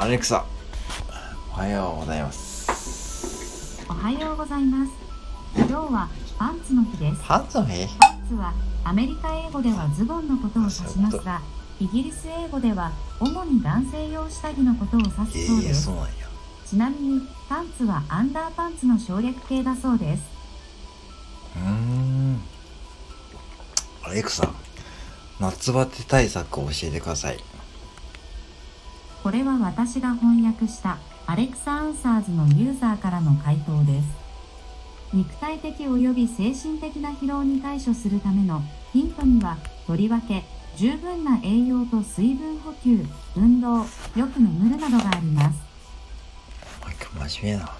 アレクサ。おはようございます。おはようございます。今日はパンツの日です。パンツの日？パンツはアメリカ英語ではズボンのことを指しますがイギリス英語では主に男性用下着のことを指ええすそうです、そうなんや。ちなみにパンツはアンダーパンツの省略形だそうです。うーん。アレクサ夏バテ対策を教えてくださいこれは私が翻訳したアレクサアンサーズのユーザーからの回答です。肉体的及び精神的な疲労に対処するためのヒントにはとりわけ十分な栄養と水分補給運動よく眠るなどがあります。なんか真面目な。